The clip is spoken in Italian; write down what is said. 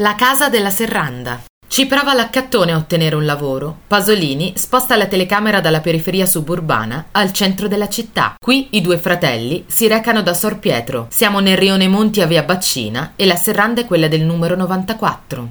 La casa della serranda. Ci prova l'accattone a ottenere un lavoro. Pasolini sposta la telecamera dalla periferia suburbana al centro della città. Qui i due fratelli si recano da Sor Pietro. Siamo nel rione Monti a via Baccina e la serranda è quella del numero 94.